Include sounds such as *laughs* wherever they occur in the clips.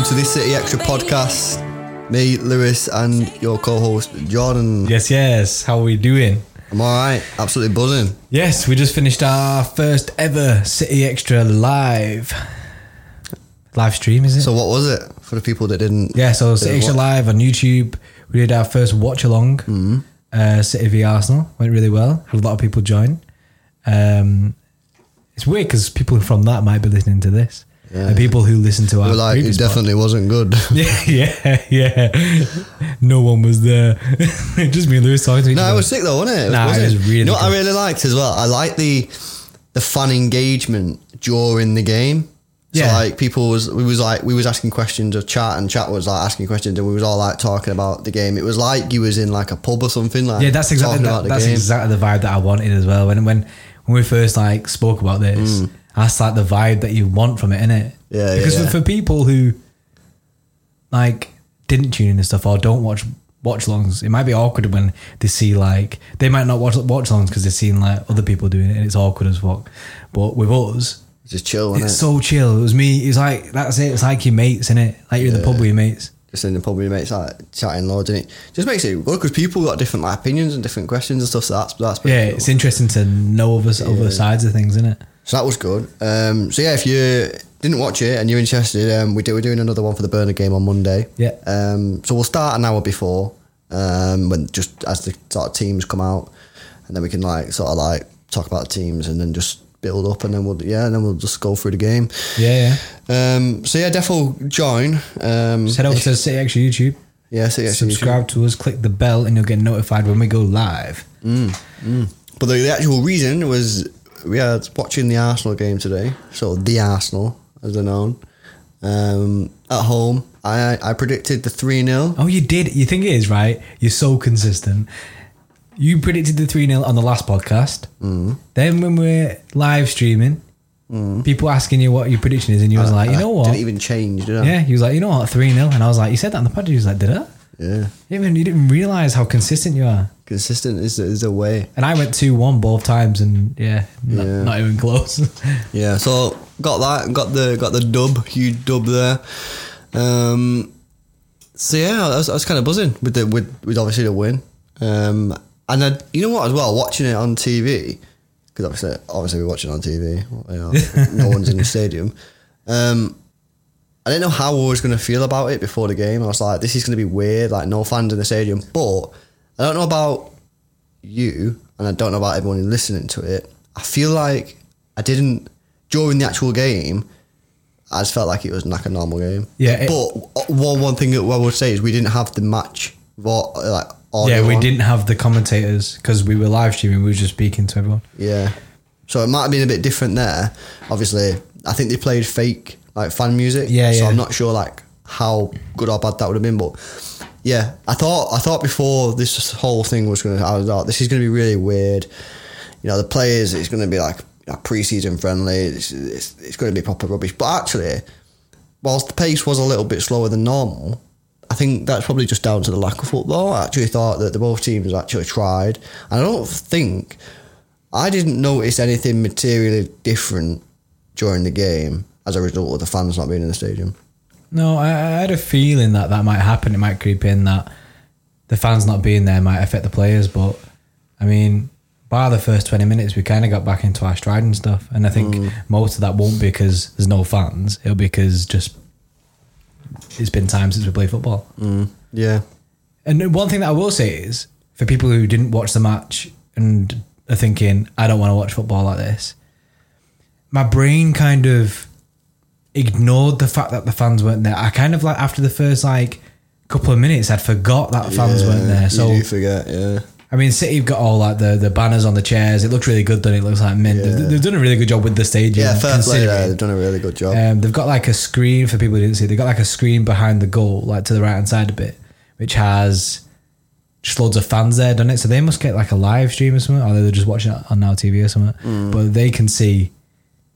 welcome to this City Extra podcast. Me, Lewis, and your co-host Jordan. Yes, yes. How are we doing? I'm all right, absolutely buzzing. Yes, we just finished our first ever City Extra live live stream. Is it? So, what was it for the people that didn't? yeah, so City Extra live on YouTube. We did our first watch along. Mm-hmm. Uh, City v Arsenal went really well. Had a lot of people join. Um, it's weird because people from that might be listening to this, Yeah. and people who listen to our were like, it definitely wasn't good. *laughs* Yeah, yeah, yeah. No one was there. *laughs* Just me and Lewis talking to each no, other. it was sick though, wasn't it? it Nah, it was really You know what I really liked as well? I like the the fan engagement during the game. So Yeah. like people was we was like we was asking questions of chat and chat was like asking questions and we was all like talking about the game. It was like you was in like a pub or something like Yeah, that's exactly that, that's game. exactly the vibe that I wanted as well. When when when we first like spoke about this, mm. That's like the vibe that you want from it, innit? Yeah, Because yeah, for, for people who like didn't tune in and stuff or don't watch watch longs, it might be awkward when they see like they might not watch watch longs because they've seen like other people doing it and it's awkward as fuck. But with us, it's Just chill, it's it? so chill. It was me. It's like that's it. It's like your mates, in it. Like you're in the pub with your mates. just in the pub with your mates like chatting loads and it just makes it good because people got different like opinions and different questions and stuff so that's that's Yeah, cool. it's interesting to know other other sides of things, isn't it? So that was good um, so yeah if you didn't watch it and you're interested um, we do, we're doing another one for the Burnley game on Monday Yeah. um, so we'll start an hour before um, when just as the sort of teams come out and then we can like sort of like talk about the teams and then just build up and then we'll yeah and then we'll just go through the game Yeah, yeah. um, so yeah definitely join um, Just head over to City Extra YouTube. yeah so yeah, so you should- subscribe to us, click the bell, and you'll get notified when we go live. But the, the actual reason was we are watching the Arsenal game today. So the Arsenal, as they're known, um, at home. I I predicted the three 0 Oh, you did. You think it is right? You're so consistent. You predicted the three 0 on the last podcast. Mm. Then when we're live streaming, people asking you what your prediction is, and you was like, you know what? Didn't even change, did I? yeah, he was like, you know what, three 0 and I was like, you said that on the podcast. He was like, did I? Yeah. You didn't, you didn't realize how consistent you are. Consistent is is a way. And I went two one both times, and yeah, not, Yeah. not even close. *laughs* Yeah. So got that. Got the got the dub. Huge dub there. Um. So yeah, I was, I was kind of buzzing with the with with obviously the win. Um. And then you know what as well, watching it on TV because obviously obviously we're watching on TV. You know, *laughs* no one's in the stadium. Um. I didn't know how I was going to feel about it before the game. I was like, this is going to be weird, like no fans in the stadium. But I don't know about you, and I don't know about everyone listening to it. I feel like I didn't, during the actual game, I just felt like it was like a normal game. Yeah, it- but uh, one, one thing that I would say is we didn't have the match, vo- uh, like, audio yeah, we on. didn't have the commentators because we were live streaming. We were just speaking to everyone. Yeah. So it might have been a bit different there. Obviously, I think they played fake like fan music. Yeah, So yeah. I'm not sure like how good or bad that would have been, but yeah, I thought I thought before this whole thing was gonna. I was like, this is gonna be really weird. You know, the players. It's gonna be like a pre-season friendly. It's, it's, it's gonna be proper rubbish. But actually, whilst the pace was a little bit slower than normal, I think that's probably just down to the lack of football. I actually thought that the both teams actually tried, and I don't think I didn't notice anything materially different during the game as a result of the fans not being in the stadium. No, I, I had a feeling that that might happen. It might creep in that the fans not being there might affect the players. But I mean, by the first twenty minutes, we kind of got back into our stride and stuff. And I think mm. most of that won't be because there's no fans. It'll be because just it's been time since we played football. Mm, yeah, And one thing that I will say is for people who didn't watch the match and are thinking, I don't want to watch football like this, my brain kind of ignored the fact that the fans weren't there. I kind of like after the first like couple of minutes, I'd forgot that fans Yeah, weren't there. So you forget, yeah. I mean, City have got all like the, the banners on the chairs. It looks really good. Done. It looks like mint. Yeah. They've, they've done a really good job with the stadium. Yeah, fair play there. They've done a really good job. Um, they've got like a screen for people who didn't see. They've got like a screen behind the goal, like to the right hand side a bit, which has just loads of fans there, done it. So they must get like a live stream or something, or they're just watching it on Now TV or something. Mm. But they can see.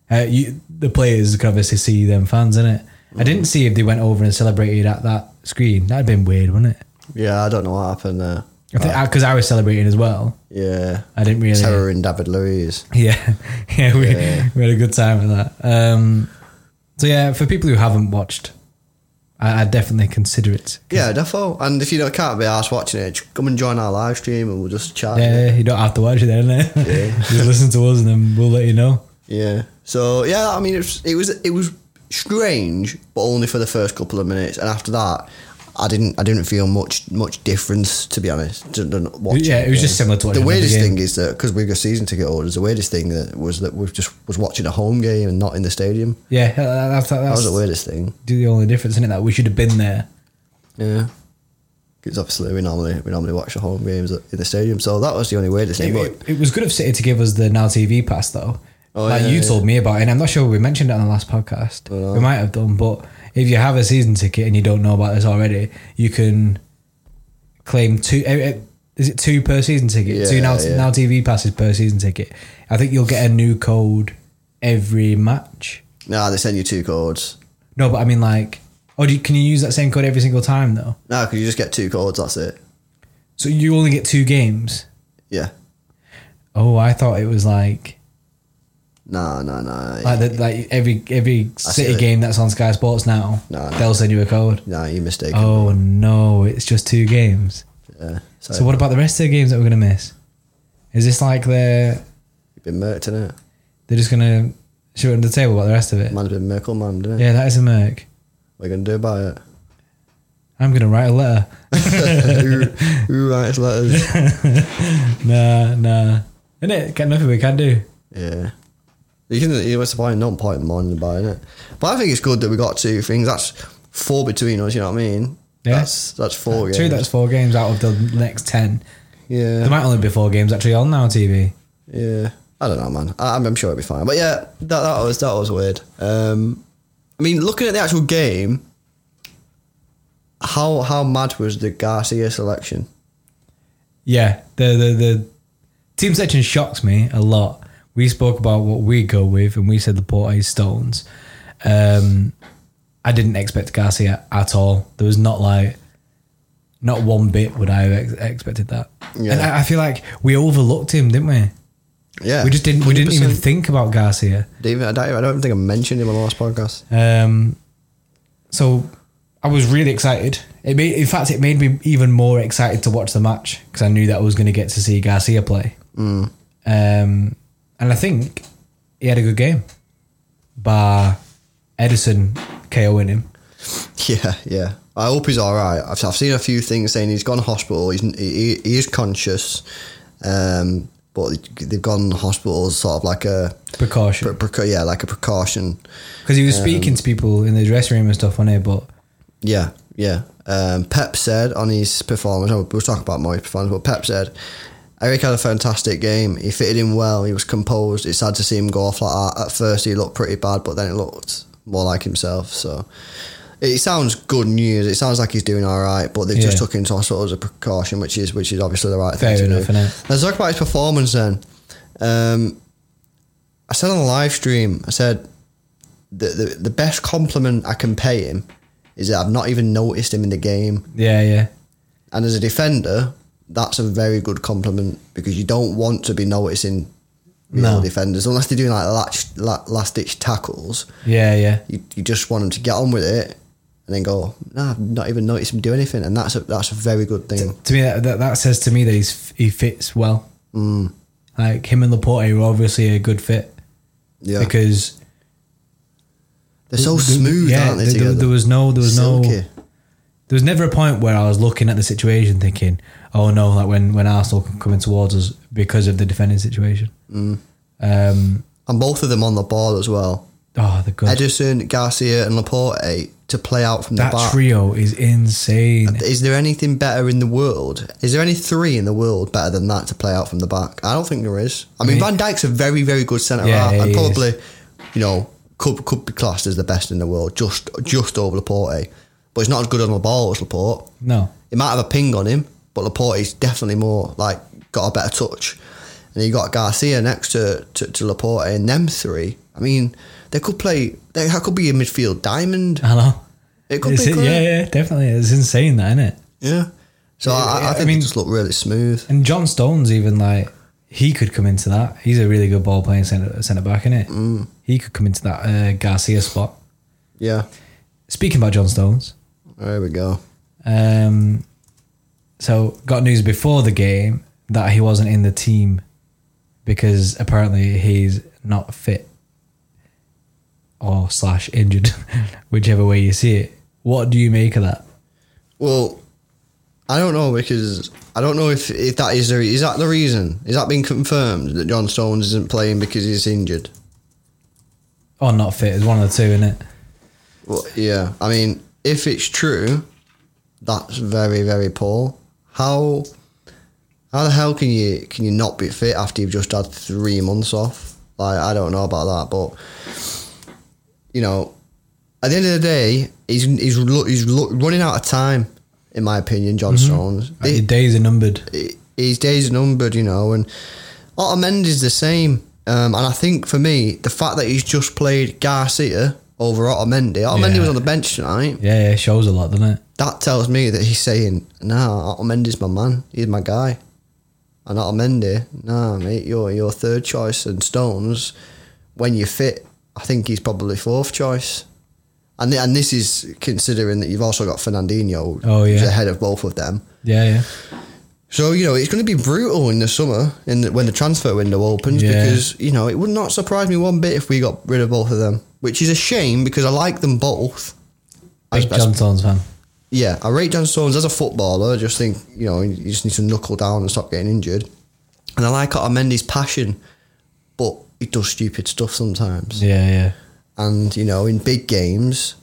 Uh, you, the players can obviously see them fans in it. I Mm. didn't see if they went over and celebrated at that screen. That'd been weird, wouldn't it? yeah, I don't know what happened there. I think because I was celebrating as well. Yeah. I didn't really. Terror in David Luiz. Yeah, *laughs* yeah, we, Yeah. we had a good time with that. Um, so yeah, for people who haven't watched I, I'd definitely consider it. Yeah, defo. And if you don't can't be asked watching it, come and join our live stream and we'll just chat. Yeah, you don't have to watch it then, innit? *laughs* Just listen to us and then we'll let you know. Yeah. So yeah, I mean, it was it was it was strange, but only for the first couple of minutes, and after that, I didn't I didn't feel much much difference to be honest. To, to watching Yeah, it was just similar to the weirdest thing is that because we've got season ticket holders, the weirdest thing that was that we just was watching a home game and not in the stadium. Yeah, uh, that- that's, That was the weirdest thing. Do the only difference in it that we should have been there. Yeah. Because obviously we normally we normally watch the home games in the stadium, so that was the only weirdest It, thing. It- it was good of City to give us the Now TV pass though. Oh, like yeah, you yeah. told me about it, and I'm not sure we mentioned it on the last podcast. Oh, no. We might have done, but if you have a season ticket and you don't know about this already, you can claim two. eh, eh, Is it two per season ticket? Yeah, two now, now TV passes per season ticket. I think you'll get a new code every match. nah, they send you two codes. No, but I mean like, oh, do you, can you use that same code every single time though? Nah, because you just get two codes. That's it. So you only get two games. Yeah. Oh, I thought it was like Nah, no, nah. like the, like every every City it. game that's on Sky Sports now. No, no. They'll send you a code. No, you're mistaken. Oh no, it's just two games. Yeah. So what about the rest of the games that we're gonna miss? Is this like they're You've been murked, innit? they're just gonna shoot it on the table about the rest of it? Man's been Merkel man, didn't it? Yeah, that is a merc. What are you going to do about it? I'm gonna write a letter. *laughs* who, who writes letters? *laughs* nah, nah. Isn't it? Got nothing we can do. yeah. You can, you the point? No point in minding about it. But I think it's good that we got two things. That's four between us, you know what I mean? Yeah. That's, that's four games. True, that's four games out of the next ten. yeah. There might only be four games actually on now TV. Yeah, I don't know, man. I, I'm sure it'll be fine. But yeah, that that was that was weird. Um, I mean, looking at the actual game, how how mad was the Garcia selection? Yeah, the the the team section shocks me a lot. We spoke about what we go with, and we said the Porte Stones. Um, I didn't expect Garcia at all. There was not like, not one bit would I have ex- expected that. Yeah. And I, I feel like we overlooked him, didn't we? Yeah, We just didn't. We didn't even think about Garcia. David, I don't, I don't think I mentioned him on the last podcast. Um, so I was really excited. It made, in fact, it made me even more excited to watch the match because I knew that I was going to get to see Garcia play. Mm. Um, and I think he had a good game. Bar Ederson KOing him. *laughs* Yeah, yeah. I hope he's all right. I've, I've seen a few things saying he's gone to hospital. He's he, he is conscious, um, but they've gone to hospital as sort of like a Precaution. pre- preca- yeah, like a precaution. Because he was Um, speaking to people in the dressing room and stuff on it, but Yeah, yeah. Um, Pep said on his performance, we'll talk about more Moyes' performance, but Pep said Eric had a fantastic game. He fitted in well. He was composed. It's sad to see him go off like that. At first, he looked pretty bad, but then it looked more like himself. So it sounds good news. It sounds like he's doing all right, but they've just took him to hospital as a precaution, which is which is obviously the right Fair thing to enough, do. innit? Let's talk about his performance then. Um, I said on the live stream, I said the, the the best compliment I can pay him is that I've not even noticed him in the game. yeah, yeah. And as a defender, that's a very good compliment because you don't want to be noticing No. defenders unless they're doing like last, last ditch tackles. Yeah, yeah. You, you just want them to get on with it and then go, nah, I've not even noticed him do anything. And that's a, that's a very good thing. To me, that, that, that says to me that he's he fits well. Mm, Like him and Laporte were obviously a good fit yeah. because they're so smooth, yeah, aren't they? there- there, was no, there was no, there was never a point where I was looking at the situation thinking, "Oh no!" Like when when Arsenal coming towards us because of the defending situation. Mm. Um, And both of them on the ball as well. oh, the good. Ederson, Garcia, and Laporte to play out from that the back. trio is insane. Is there anything better in the world? Is there any three in the world better than that to play out from the back? I don't think there is. I mean, Me- Van Dijk's a very, very good centre Yeah, half, and is. probably, you know, could could be classed as the best in the world, just just over Laporte. But he's not as good on the ball as Laporte. No, He might have a ping on him, but Laporte's definitely more like got a better touch. And you got Garcia next to, to, to Laporte, and them three. I mean, they could play. They, that could be a midfield diamond. I know. It could It's be. it- yeah, yeah, definitely. It's insane, that isn't it? Yeah. So I, I I think mean- it just looked really smooth. And John Stones even like he could come into that. He's a really good ball playing centre centre back, isn't it? Mm. He could come into that uh, Garcia spot. Yeah. Speaking about John Stones, There we go. Um, so got news before the game that he wasn't in the team because apparently he's not fit or slash injured, *laughs* whichever way you see it. What do you make of that? Well, I don't know because I don't know if, if that is the is that the reason? Is that been confirmed that John Stones isn't playing because he's injured? Or not fit is one of the two, isn't it? Well, yeah. I mean, if it's true, that's very very poor. How how the hell can you can you not be fit after you've just had three months off? Like I don't know about that, but you know, at the end of the day, he's he's he's running out of time, in my opinion. John Stones. Like, days are numbered. his days are numbered, you know, and Otamendi Otamendi's the same. Um, and I think for me, the fact that he's just played Garcia over Otamendi, Otamendi Yeah. was on the bench tonight. Yeah, yeah, it shows a lot, doesn't it? That tells me that he's saying, "Nah, Otamendi's my man. He's my guy." And Otamendi, nah, mate, you're your third choice. And Stones, when you're fit, I think he's probably fourth choice. And th- and this is considering that you've also got Fernandinho, Oh, who's ahead of both of them. Yeah, yeah. So you know it's going to be brutal in the summer, in the, when the transfer window opens, Yeah. because you know it would not surprise me one bit if we got rid of both of them, which is a shame because I like them both. Big as- John Stones fan. Yeah, I rate John Stones as a footballer. I just think you know you just need to knuckle down and stop getting injured. And I like Otamendi's passion, but he does stupid stuff sometimes. Yeah, yeah. And you know, in big games,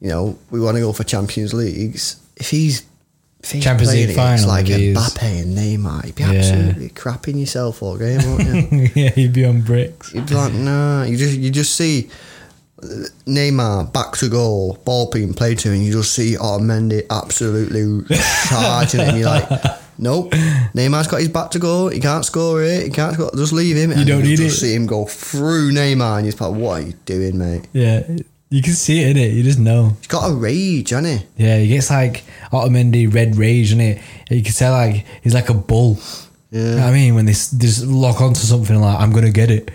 you know, we want to go for Champions Leagues. If he's if he's Champions playing League final, like Mbappe and Neymar, you'd be Yeah. absolutely crapping yourself all game, won't *laughs* you? yeah, he'd be on bricks. You'd be like, nah. You just you just see Neymar back to goal, ball being played to, him, and you just see Otamendi absolutely charging it, and you're like, *laughs* nope. Neymar's got his back to goal. He can't score it. He can't score. Just leave him. and don't you need just it. see him go through Neymar, and you're like, what are you doing, mate? Yeah, you can see it in it. You just know. He's got a rage, hasn't he? Yeah, he gets like Otamendi red rage, and it you can tell like he's like a bull. Yeah. You know I mean, when they just lock onto something like I'm gonna get it,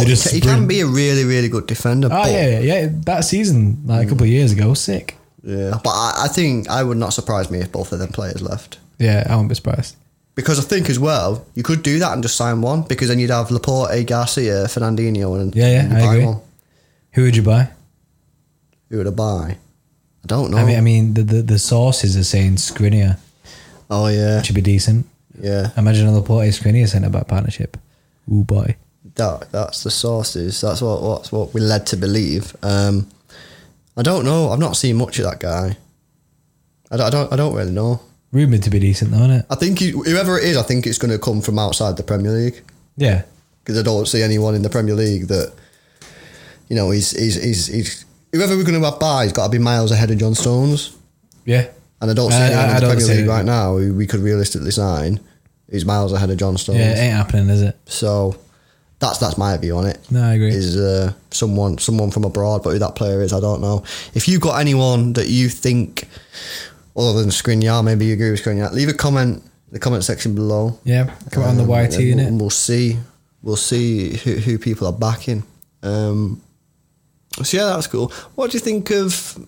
he, just he sprint. can be a really, really good defender. Oh but, yeah, yeah. That season, like a couple of years ago, sick. yeah. But I, I think I would not surprise me if both of them players left. Yeah, I won't be surprised. Because I think as well, you could do that and just sign one because then you'd have Laporte, Garcia, Fernandinho, and Yeah, yeah, and I buy agree. One. Who would you buy? Who would I buy? I don't know. I mean, I mean, the, the the sources are saying Skriniar oh yeah, should be decent. yeah. Imagine a Laporte Skriniar centre back partnership. Ooh boy. That that's the sources. That's what what's what we're led to believe. Um, I don't know. I've not seen much of that guy. I don't. I don't, I don't really know. Rumoured to be decent though, isn't it? I think he, whoever it is, I think it's going to come from outside the Premier League. Yeah. because I don't see anyone in the Premier League that you know he's he's he's, he's whoever we're going to buy he's got to be miles ahead of John Stones, Yeah. and I don't see I- anyone I- in the Premier League it. right now who we could realistically sign who's miles ahead of John Stones. Yeah, it ain't happening, is it? So that's that's my view on it. No, I agree. Is uh, someone someone from abroad, but who that player is, I don't know. If you've got anyone that you think other than Skriniar, maybe you agree with Skriniar, leave a comment in the comment section below. Yeah, come on the Um, YT and in we'll. We'll see. We'll see who, who people are backing. Um, so yeah, that's cool. What do you think of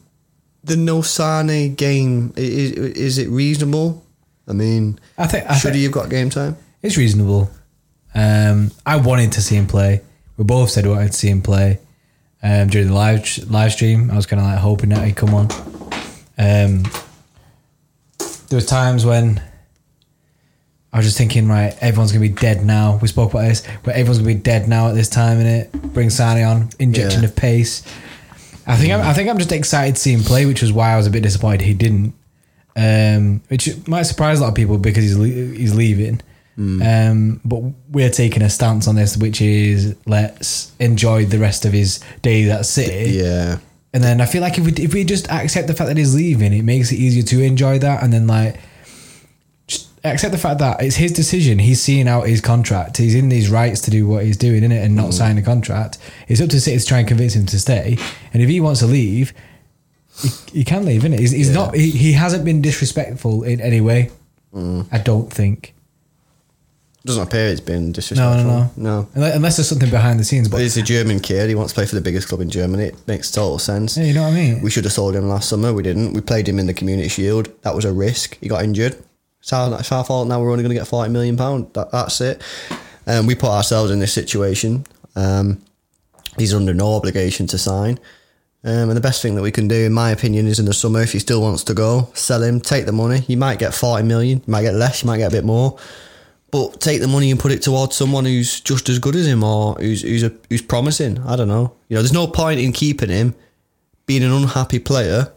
the No Sane game? Is, is it reasonable? I mean, I think I should think he have got game time? it's reasonable. Um, I wanted to see him play. We both said we wanted to see him play um, during the live live stream. I was kind of like hoping that he'd come on. Um, there were times when I was just thinking, right, everyone's gonna be dead now. We spoke about this, but everyone's gonna be dead now at this time in it. Bring Sane on, injection Yeah. of pace. I think I'm, I think I'm just excited to see him play, which was why I was a bit disappointed he didn't. Um, which might surprise a lot of people because he's le- he's leaving. Mm. Um, but we're taking a stance on this, which is let's enjoy the rest of his days at City. Yeah. And then I feel like if we if we just accept the fact that he's leaving, it makes it easier to enjoy that. And then like just accept the fact that it's his decision. He's seeing out his contract. He's in these rights to do what he's doing in it and not mm. sign a contract. It's up to City to try and convince him to stay. And if he wants to leave, he, he can leave. Innit? He's, he's Yeah. not. He, he hasn't been disrespectful in any way. Mm. I don't think. Doesn't appear it's been No, disrespectful. no, no, Unless, unless there's something behind the scenes. But he's a German kid. He wants to play for the biggest club in Germany. It makes total sense. yeah, you know what I mean. We should have sold him last summer. We didn't. We played him in the Community Shield. That was a risk. He got injured. It's our, it's our fault. Now we're only going to get forty million pound. That, that's it. Um, we put ourselves in this situation. Um, he's under no obligation to sign. Um, and the best thing that we can do, in my opinion, is in the summer. If he still wants to go, sell him, take the money. You might get forty million. You might get less. You might get a bit more. But take the money and put it towards someone who's just as good as him or who's who's a, who's promising. I don't know. You know, there's no point in keeping him being an unhappy player,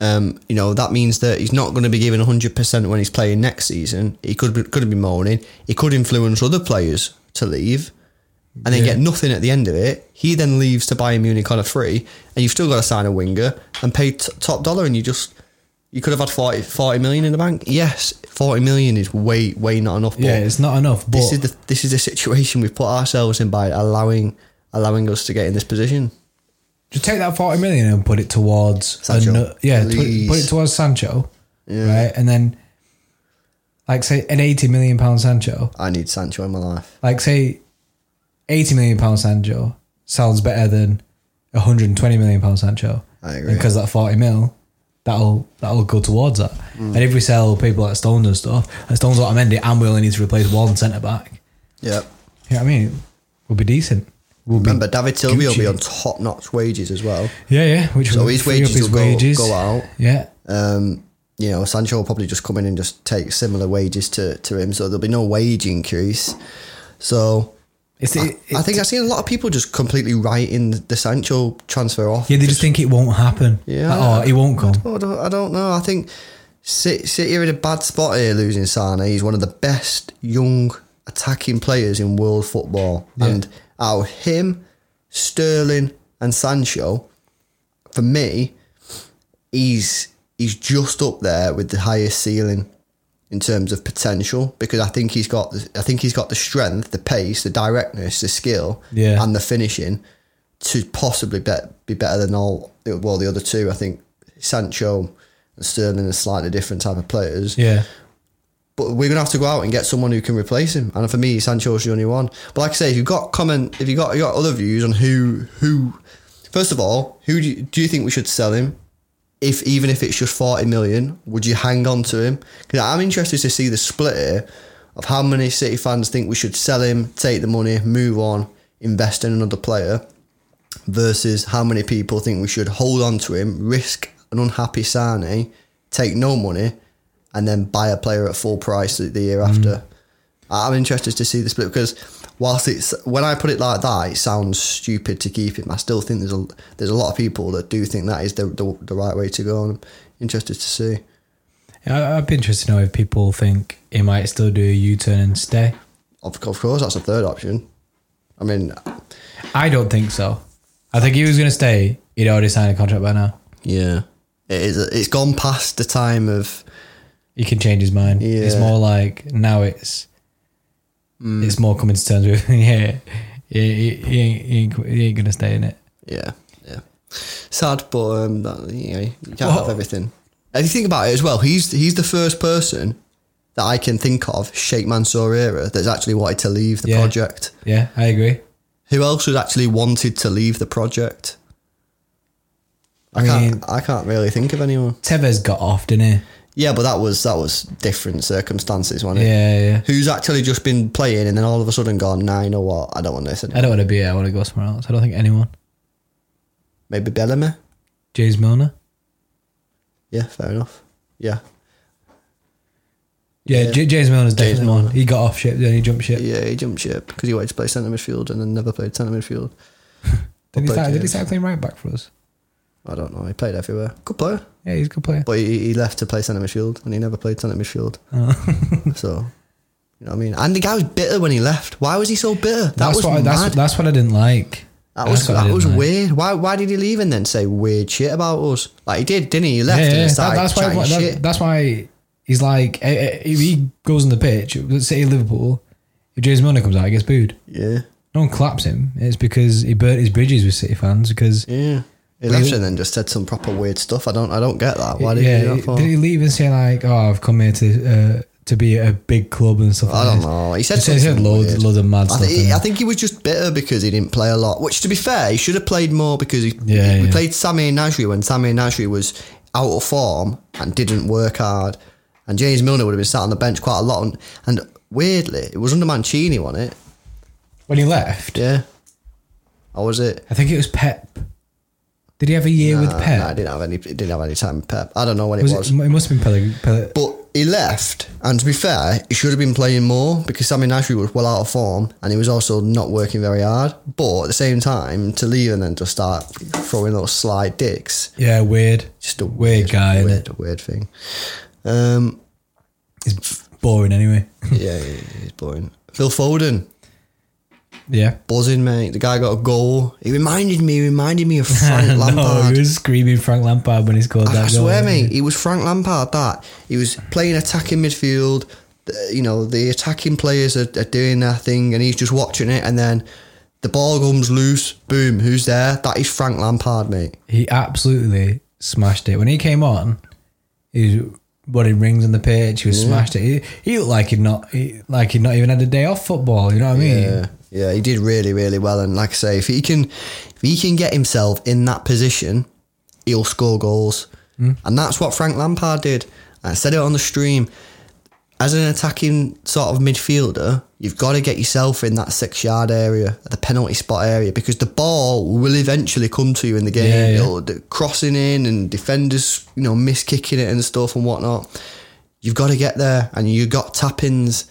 um, you know that means that he's not going to be giving hundred percent when he's playing next season. He could be, could be moaning. He could influence other players to leave, and then Yeah. get nothing at the end of it. He then leaves to Bayern Munich on a free, and you've still got to sign a winger and pay t- top dollar, and you just you could have had 40, 40 million in the bank. Yes, forty million is way way not enough. Yeah, it's not enough. But this is the this is the situation we've put ourselves in by allowing allowing us to get in this position. just take that forty million and put it towards Sancho, yeah, put, please. put it towards Sancho, Yeah. right? And then, like, say an eighty million pound Sancho, I need Sancho in my life. like say eighty million pound Sancho sounds better than hundred and twenty million pound Sancho. I agree. because that forty mil. That'll that'll go towards that, Mm. and if we sell people like Stones and stuff, like Stones what I meant, and we only need to replace one centre back. Yeah. What I mean? We'll be decent. We'll be Remember, David Tilby will be on top notch wages as well. Yeah, yeah. Which So his wages will go- go out. Yeah, Um, you know, Sancho will probably just come in and just take similar wages to, to him, so there'll be no wage increase. So I, it, I think I've seen a lot of people just completely writing the Sancho transfer off. yeah. They just think it won't happen. Yeah. Oh, it won't come. I don't, I don't know. I think City, City are in a bad spot here losing Sane. He's one of the best young attacking players in world football. Yeah. And out of him, Sterling, and Sancho, for me, he's he's just up there with the highest ceiling in terms of potential because I think he's got the, I think he's got the strength, the pace, the directness, the skill, Yeah. and the finishing to possibly bet, be better than all well the other two. I think Sancho and Sterling are slightly different type of players. Yeah, But we're gonna have to go out and get someone who can replace him. And for me, Sancho's the only one. But like I say, if you've got comment, if you got you got other views on who who, first of all, who do you, do you think we should sell him? If even if it's just forty million, would you hang on to him? Because I'm interested to see the split here of how many City fans think we should sell him, take the money, move on, invest in another player, versus how many people think we should hold on to him, risk an unhappy Sane, take no money, and then buy a player at full price the the year mm. after. I'm interested to see the split because whilst it's when I put it like that, it sounds stupid to keep him. I still think there's a there's a lot of people that do think that is the the, the right way to go. And I'm interested to see. yeah I- I'd be interested to know if people think he might still do a U turn and stay. Of, of course, that's a third option. I mean, I don't think so. I think he was going to stay. He'd already signed a contract by now. yeah, it is. It's gone past the time of He can change his mind. It's more like now it's it's more coming to terms with *laughs* yeah. He, he, he, ain't, he, ain't, he ain't gonna stay in it. yeah, yeah. Sad, but um, that, you know, you can't Well- have everything. And if you think about it as well, he's he's the first person that I can think of, Sheikh Mansour era, that's actually wanted to leave the Yeah. project. Yeah, I agree. Who else has actually wanted to leave the project? I, I mean- can't. I can't really think of anyone. Tevez got off, didn't he? Yeah, but that was that was different circumstances, wasn't it? Yeah, yeah. Who's actually just been playing and then all of a sudden gone? Nah, you know what? I don't want this I don't want to be here. I want to go somewhere else. I don't think anyone. Maybe Bellamy. James Milner. Yeah, fair enough. Yeah, Yeah, Yeah. J- James Milner's James definitely one. He got off ship, then he jumped ship. yeah, he jumped ship because he wanted to play centre midfield and then never played centre midfield. *laughs* Did he, start, did he start playing right back for us? I don't know. He played everywhere. Good player, Yeah, he's a good player. but he, he left to play centre midfield and he never played centre midfield. Oh. *laughs* So, you know what I mean? And the guy was bitter when he left. Why was he so bitter? That that's was what mad. that's, that's what I didn't like. that was I that was like. weird. Why why did he leave and then say weird shit about us? Like he did, didn't he? He left Yeah, and yeah, then that- that's why. that- shit. that's why he's like, eh, eh, if he goes on the pitch, let's say Liverpool, if James Milner comes out, he gets booed. yeah, No one claps him. It's because he burnt his bridges with City fans. Because yeah. He left and then just said some proper weird stuff. I don't I don't get that. Why did yeah, he do that for? did he leave and say like, "Oh, I've come here to uh, to be a big club and stuff. I like don't this. know. He said, He said, he said loads, weird. loads of mad I, stuff. think, didn't I he? think he was just bitter because he didn't play a lot. Which, to be fair, he should have played more because he, Yeah, he yeah. played Sammy Nasri when Sammy Nasri was out of form and didn't work hard. And James Milner would have been sat on the bench quite a lot. And, and weirdly, it was under Mancini, wasn't it? when he left, Yeah. Or was it? I think it was Pep. Did he have a year with Nah, Pep? nah, I didn't have any. Didn't have any time with Pep. I don't know when was it was. It, it must have been. Pele But he left, and to be fair, he should have been playing more because Sammy Nasri was well out of form, and he was also not working very hard. But at the same time, to leave and then to start throwing those slide dicks, yeah, weird. just a Weird guy, innit? weird, weird thing. Um, He's boring anyway. *laughs* yeah, he's boring. Phil Foden, yeah. buzzing mate. The guy got a goal. He reminded me. He reminded me of *laughs* Frank no, Lampard. he was screaming Frank Lampard when he scored I, that I goal. swear, mate, he was Frank Lampard. That he was playing attacking midfield. You know, the attacking players are, are doing their thing, and he's just watching it. And then the ball comes loose. Boom! Who's there? That is Frank Lampard, mate. He absolutely smashed it. When he came on, he was running rings on the pitch. He was smashed it. He, he looked like he'd not he, like he'd not even had a day off football. You know what I mean? Yeah, yeah, he did really, really well. And like I say, if he can, if he can get himself in that position, he'll score goals. Hmm. And that's what Frank Lampard did. I said it on the stream. As an attacking sort of midfielder, you've got to get yourself in that six yard area, the penalty spot area, because the ball will eventually come to you in the game. Yeah, yeah. It'll- crossing in and defenders, you know, miss kicking it and stuff and whatnot. You've got to get there, and you've got tap ins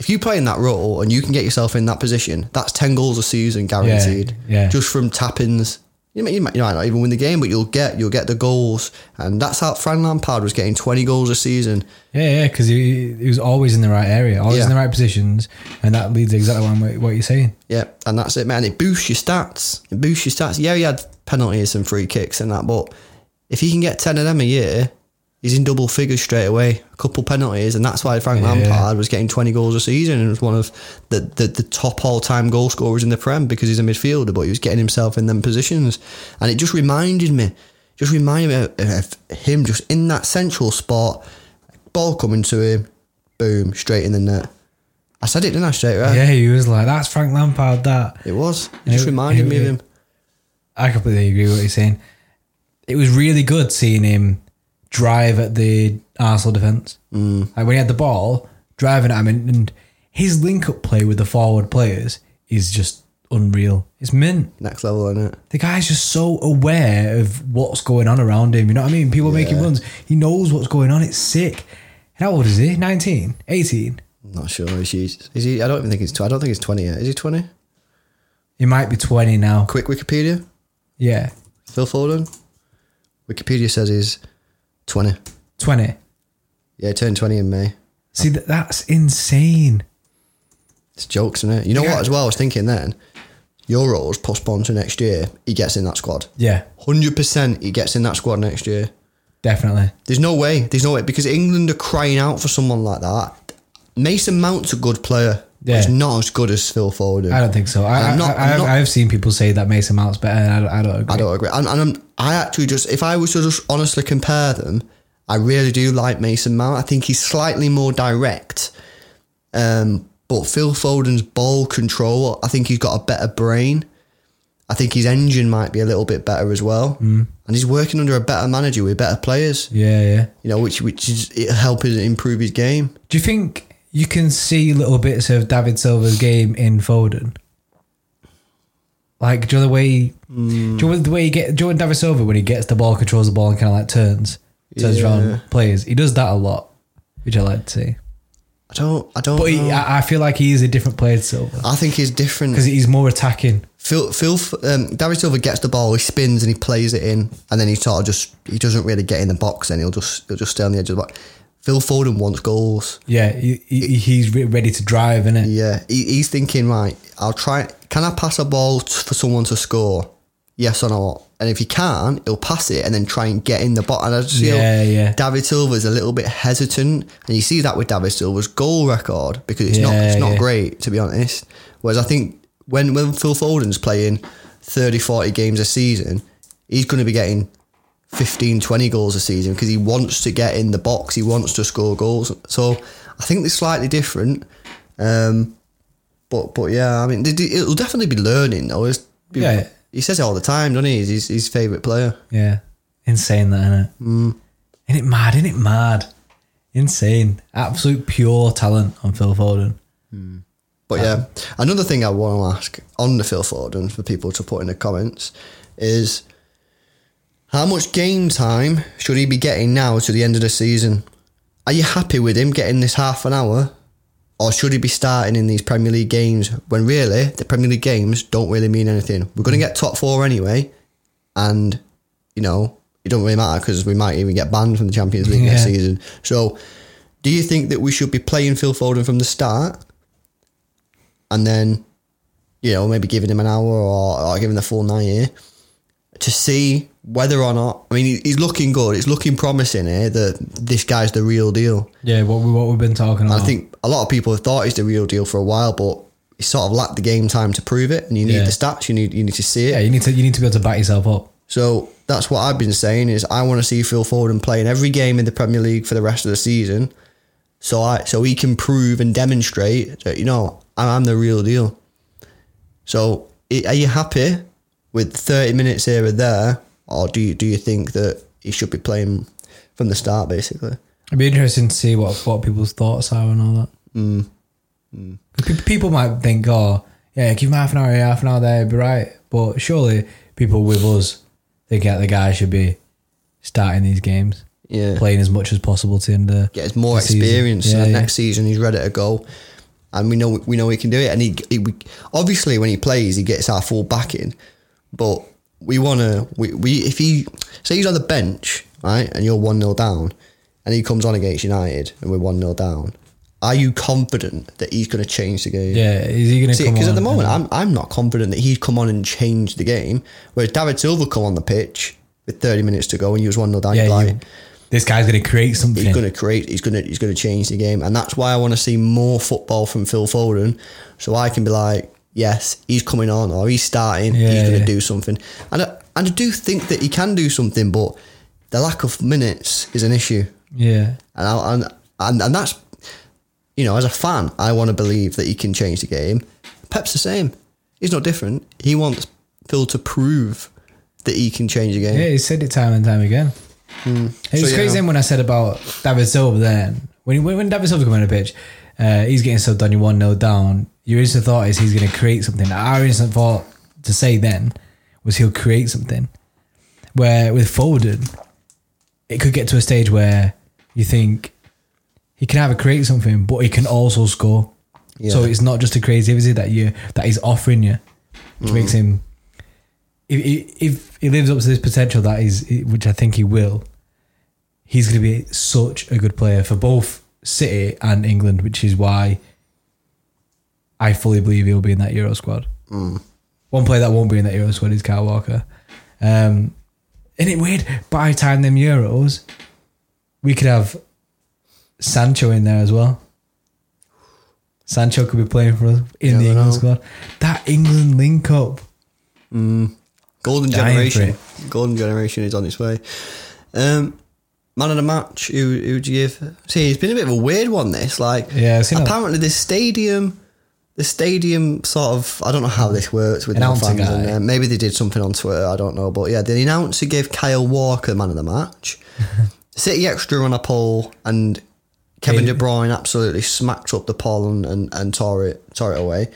if you play in that role and you can get yourself in that position, that's 10 goals a season guaranteed. yeah. Just from. You might, you might you might not even win the game, but you'll get you'll get the goals. And that's how Frank Lampard was getting 20 goals a season. Yeah, yeah, because he, he was always in the right area, always Yeah. in the right positions, and that leads exactly on what, what you're saying. Yeah, and that's it, man. It boosts your stats. It boosts your stats. Yeah, he had penalties and free kicks and that, but if he can get 10 of them a year, he's in double figures straight away. A couple penalties, and that's why Frank Yeah. Lampard was getting 20 goals a season and was one of the, the, the top all time goal scorers in the Prem because he's a midfielder, but he was getting himself in them positions. And it just reminded me, just reminded me of, of him just in that central spot, ball coming to him, boom, straight in the net. I said it, didn't I, straight away? Yeah, he was like, "That's Frank Lampard." That It was. It just it- reminded it- me of him. I completely agree with what you're saying. It was really good seeing him drive at the Arsenal defence. Mm. Like when he had the ball, driving at him, and, and his link-up play with the forward players is just unreal. It's mint. Next level, isn't it? The guy's just so aware of what's going on around him. You know what I mean? People making runs. He knows what's going on. It's sick. And how old is he? 19? 18? I'm not sure. Is he? Is he? I don't even think he's. Tw- I don't think he's twenty yet. Is he twenty? He might be 20 now. Quick Wikipedia. Yeah. Phil Foden. Wikipedia says he's twenty. 20. Yeah, turned twenty in May. See, that, that's insane. It's jokes, isn't it? You know Yeah. what? As well, I was thinking then. Euros postponed to next year. He gets in that squad. Yeah, Hundred percent, he gets in that squad next year. definitely. There's no way. There's no way because England are crying out for someone like that. Mason Mount's a good player. Yeah. he's not as good as Phil Foden. I don't think so. I, I'm not- I, have, not- I've seen people say that Mason Mount's better, I don't, I don't agree. I don't agree. And, and I'm, I actually just, if I was to just honestly compare them, I really do like Mason Mount. I think he's slightly more direct. Um, but Phil Foden's ball control, I think he's got a better brain. I think his engine might be a little bit better as well. Mm. And he's working under a better manager with better players, Yeah, yeah. you know, which which is it help him improve his game. Do you think you can see little bits of David Silva's game in Foden? Like, do you know the way? Hmm. Do you know the way he get? Do you know when David when he gets the ball, controls the ball, and kind of like turns, turns Yeah. around players? He does that a lot, which I like to see. I don't, I don't But he. I, I feel like he is a different player to Silva I think he's different. because he's more attacking. Phil, Phil, um, David Silva gets the ball, he spins and he plays it in, and then he sort of just he doesn't really get in the box. and he'll just he'll just stay on the edge of the box. Phil Foden wants goals. Yeah, he, he, he's ready to drive, isn't it? Yeah, he, he's thinking right. I'll try. Can I pass a ball t- for someone to score? Yes or no? And if he can, he'll pass it and then try and get in the bottom. And I just feel Yeah, yeah. David Silva's a little bit hesitant, and you see that with David Silva's goal record because it's not it's not yeah. great to be honest. Whereas I think when when Phil Foden's playing 30, 40 games a season, he's going to be getting 15, 20 goals a season because he wants to get in the box. He wants to score goals. So I think they're slightly different. Um, but but yeah, I mean, it'll definitely be learning though. Yeah. he says it all the time, doesn't he? He's his, his favorite player. Yeah. Insane that, isn't it? Mm. Isn't it mad? Isn't it mad? Insane. Absolute pure talent on Phil Foden. But yeah, another thing I want to ask on the Phil Foden for people to put in the comments is how much game time should he be getting now to the end of the season? Are you happy with him getting this half an hour? Or should he be starting in these Premier League games when really the Premier League games don't really mean anything? We're going to get top four anyway, and you know it don't really matter because we might even get banned from the Champions League next season. So, do you think that we should be playing Phil Foden from the start, and then you know maybe giving him an hour or, or giving the full ninety to see whether or not? I mean, he's looking good. It's looking promising here that this guy's the real deal. Yeah, what, we, what we've been talking about. I think a lot of people have thought he's the real deal for a while, but he sort of lacked the game time to prove it. And you need Yeah. the stats. You need you need to see it. yeah, you need to you need to be able to back yourself up. So that's what I've been saying is I want to see Phil Foden playing every game in the Premier League for the rest of the season, so I so he can prove and demonstrate that you know I'm the real deal. So are you happy with 30 minutes here or there, or do you do you think that he should be playing from the start basically? It'd be interesting to see what, what people's thoughts are and all that. Mm. People might think, oh, yeah, give him half an hour here, half an hour there, be right. But surely people with us think that the guy should be starting these games, Yeah, playing as much as possible to end the get more the season. experience. Yeah. next season he's ready to go, and we know we know he can do it. And he, he we, obviously when he plays, he gets our full backing. But we want to we, we if he say he's on the bench right, and you're one 0 down, and he comes on against United and we're one 0 down. Are you confident that he's going to change the game? Yeah, is he going to because at the moment, I'm I'm not confident that he'd come on and change the game. Whereas David Silva come on the pitch with 30 minutes to go and he was one 0 down. yeah, like, you- this guy's going to create something. he's going to create. He's going to he's going to change the game, and that's why I want to see more football from Phil Foden, so I can be like, yes, he's coming on or he's starting. Yeah, he's going to yeah. do something, and I, and I do think that he can do something, but the lack of minutes is an issue, yeah, and I, and and and that's you know, as a fan, I want to believe that he can change the game. Pep's the same. He's not different. He wants Phil to prove that he can change the game. yeah. He said it time and time again. It was. So, yeah. crazy when I said about David Silva then. When, he, when, when David Silva come on the pitch, uh, he's getting subbed on you 1 0 down. Your instant thought is he's going to create something. Our instant thought to say then was he'll create something. Where with Foden, it could get to a stage where you think he can either create something, but he can also score. Yeah. So it's not just a creativity that you that he's offering you, which makes mm. him. If, if if he lives up to this potential that is, which I think he will, he's going to be such a good player for both City and England, which is why I fully believe he'll be in that Euro squad. One player that won't be in that Euro squad is Kyle Walker. Um, isn't it weird? By the time them Euros, we could have Sancho in there as well. Sancho could be playing for us in Yeah, the England know. squad. That England link up. Golden Dying generation. Golden generation is on its way. Um, man of the match. Who who would you give? See, it's been a bit of a weird one. This like Yeah, that. apparently this stadium, the stadium sort of. I don't know how this works with the fans. guy. And, maybe they did something on Twitter. I don't know, but yeah, the announcer gave Kyle Walker man of the match. *laughs* City extra on a poll and. Kevin De Bruyne absolutely smacked up the poll and, and, and tore it tore it away.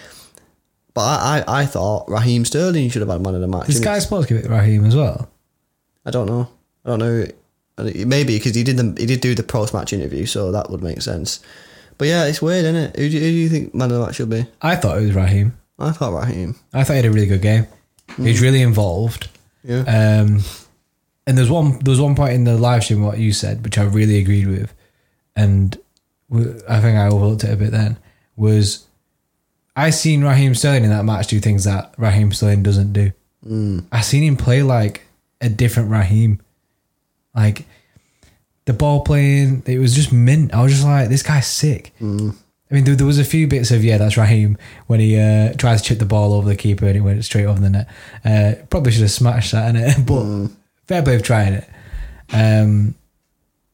But I, I, I thought Raheem Sterling should have had man of the match. This guy's supposed to give it Raheem as well? I don't know. I don't know. Maybe because he did the, he did do the post match interview, so that would make sense. But yeah, it's weird, isn't it? Who do, who do you think man of the match should be? I thought it was Raheem. I thought Raheem. I thought he had a really good game. He was really involved. Yeah. Um, and there's one there was one point in the live stream what you said, which I really agreed with, and I think I overlooked it a bit. Then was I seen Raheem Sterling in that match do things that Raheem Sterling doesn't do. Mm. I seen him play like a different Raheem, like the ball playing. It was just mint. I was just like, this guy's sick. I mean, there, there was a few bits of yeah, that's Raheem when he uh, tried to chip the ball over the keeper and it went straight over the net. Uh, probably should have smashed that in it, *laughs* but fair play of trying it. Um,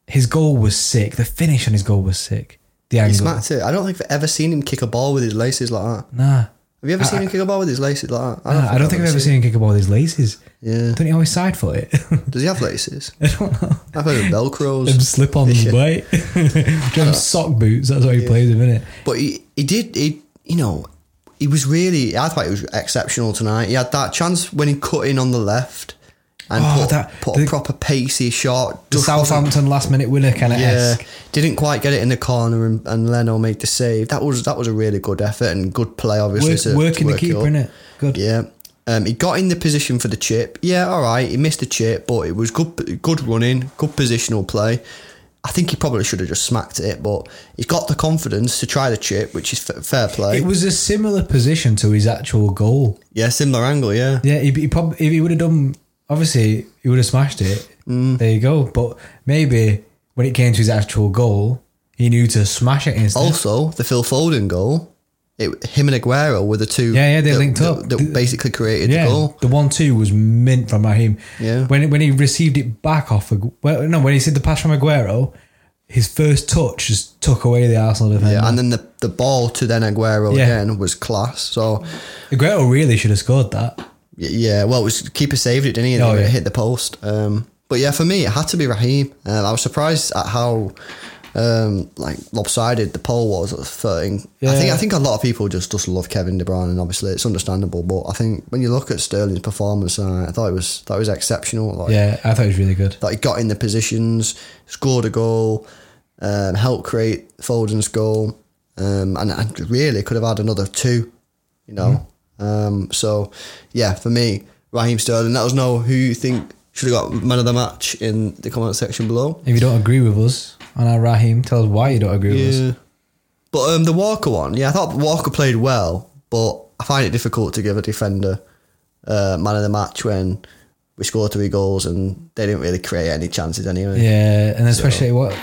his goal was sick. The finish on his goal was sick. the He angle. smacked it. I don't think I've ever seen him kick a ball with his laces like that. Nah. Have you ever seen him kick a ball with his laces like that? Nah, I don't think I've ever seen him kick a ball with his laces. Yeah. Don't he always side foot it? *laughs* Does he have laces? I don't know. I've heard of Velcros. Them slip on Yeah. white. *laughs* Them sock boots. That's what he plays with, innit? But he, he did, he, you know, he was really, I thought he was exceptional tonight. He had that chance when he cut in on the left and Oh, put, that- put the- a proper pacey shot. The Southampton last minute winner kind of Yeah, didn't quite get it in the corner, and, and Leno made the save. That was that was a really good effort and good play, obviously. Work, to, working to the work it keeper, up. innit? Good. Yeah. Um, he got in the position for the chip. Yeah, all right. He missed the chip, but it was good, good running, good positional play. I think he probably should have just smacked it, but he's got the confidence to try the chip, which is f- fair play. It was a similar position to his actual goal. yeah, similar angle. Yeah, Yeah, he, he probably if he would have done, obviously he would have smashed it. Mm. There you go. But maybe when it came to his actual goal, he knew to smash it instead. Also, the Phil Foden goal. It, him and Aguero were the two. Yeah, yeah, they that, linked up. That, basically created yeah, the goal. the one two was mint from Raheem. Yeah. When when he received it back off, well, no, when he said the pass from Aguero, his first touch just took away the Arsenal defender. Yeah, and then the, the ball to then Aguero Yeah. again was class. So Aguero really should have scored that. Yeah, well, it was keeper saved it, didn't he? And Oh, it yeah. hit the post. Um, but yeah, for me, it had to be Raheem. Um, I was surprised at how um, like lopsided the poll was at the thing. I think I think a lot of people just just love Kevin De Bruyne, and obviously it's understandable. But I think when you look at Sterling's performance, uh, I thought it was that was exceptional. Like, Yeah, I thought it was really good. that he got in the positions, scored a goal, um, helped create Foden's goal, um, and, and really could have had another two, you know. Um, so, yeah, for me, Raheem Sterling. Let us know who you think should have got man of the match in the comment section below. If you don't agree with us on our Raheem, tell us why you don't agree with us. But um, the Walker one, yeah, I thought Walker played well, but I find it difficult to give a defender uh, man of the match when we scored three goals and they didn't really create any chances anyway. Yeah, and especially what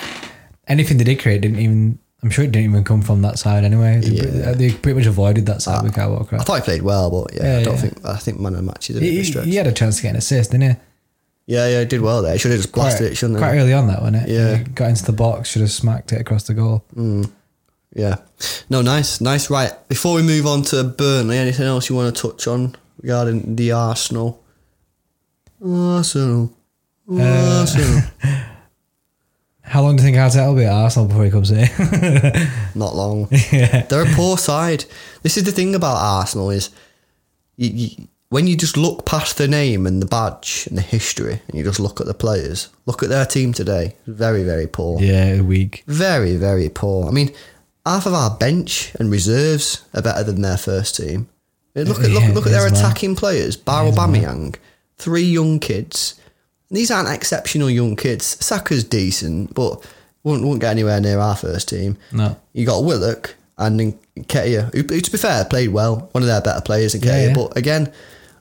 anything they did create didn't even. I'm sure it didn't even come from that side anyway. They, Yeah. they pretty much avoided that side with Kyle Walker. I thought he played well, but yeah, Yeah, I don't yeah. think I think man of the match is a bit He, a stretch. he had a chance to get an assist, didn't he? Yeah, yeah, he did well there. He should have just blasted quite, it, shouldn't quite he? early on that one. It Yeah. He got into the box, should have smacked it across the goal. Yeah. No, nice, nice. Right. Before we move on to Burnley, anything else you want to touch on regarding the Arsenal? Arsenal. Uh, Arsenal. *laughs* How long do you think Arteta will be at Arsenal before he comes here? *laughs* Not long. yeah, They're a poor side. This is the thing about Arsenal is you, you, when you just look past the name and the badge and the history and you just look at the players, look at their team today. Very, very poor. yeah, weak. Very, very poor. I mean, half of our bench and reserves are better than their first team. Look at look, Yeah, look at their attacking players. Bar It is, man. Three young kids. These aren't exceptional young kids. Saka's decent, but won't won't get anywhere near our first team. No. You got Willock and then Nketiah, who, who, to be fair, played well. One of their better players than Yeah, yeah. But again,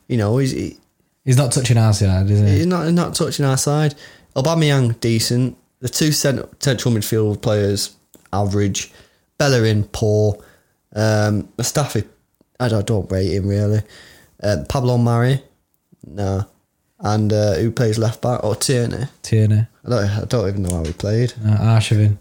you know, he's, he, He's not touching our side, is he? He's not not touching our side. Aubameyang decent. The two central midfield players average. Bellerin poor. Um, Mustafi, I don't, don't rate him really. Uh, Pablo Mari, no. And uh, who plays left back or Tierney? Tierney, I don't, I don't even know how he played. uh, Arshavin.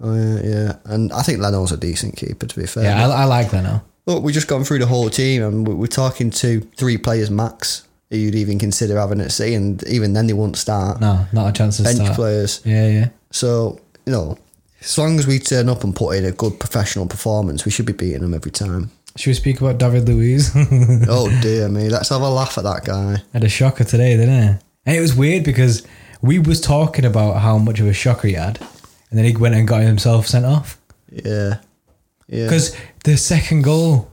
Oh yeah, yeah. And I think Leno's a decent keeper to be fair. Yeah, I, I like Leno. Look, we've just gone through the whole team and we- we're talking to three players max who you'd even consider having at sea, and even then they won't start. No, not a chance to Bench start. players. Yeah, yeah. So, you know, as long as we turn up and put in a good professional performance, we should be beating them every time. Should we speak about David Luiz? *laughs* oh dear me, let's have a laugh at that guy. had a shocker today, didn't he? And it was weird because we was talking about how much of a shocker he had, and then he went and got himself sent off. Yeah. Yeah. Because the second goal,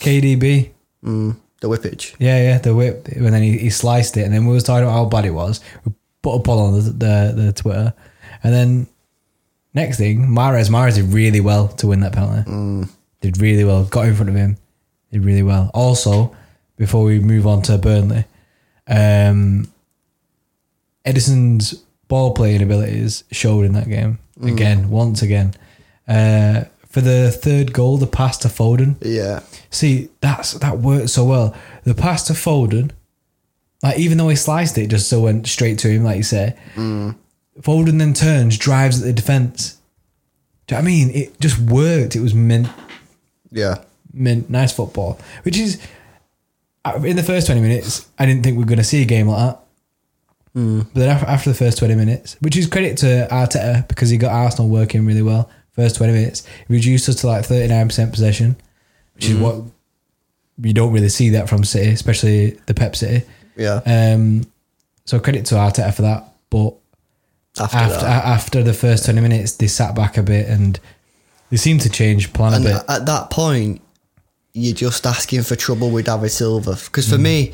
KDB, mm, the whippage. yeah, yeah, the whip, and then he, he sliced it, and then we was talking about how bad it was. We put a poll on the, the the Twitter, and then next thing, Mahrez, Mahrez did really well to win that penalty. Did really well, got in front of him, did really well. Also, before we move on to Burnley, um, Ederson's ball playing abilities showed in that game again, once again. Uh, for the third goal, the pass to Foden. Yeah. See, that's that worked so well. The pass to Foden, like even though he sliced it, just so went straight to him, like you say. Foden then turns, drives at the defense, Do you know what I mean? It just worked. It was mint, Yeah. mint, nice football. Which is, uh, in the first 20 minutes, I didn't think we were going to see a game like that. But then after, the first 20 minutes, which is credit to Arteta because he got Arsenal working really well, first 20 minutes, reduced us to like 39% possession, which is what you don't really see that from City, especially the Pep City. Yeah. Um, so credit to Arteta for that. But After, after after the first 20 minutes, they sat back a bit and they seem to change plan And a bit. at that point, you're just asking for trouble with David Silva. Because for me,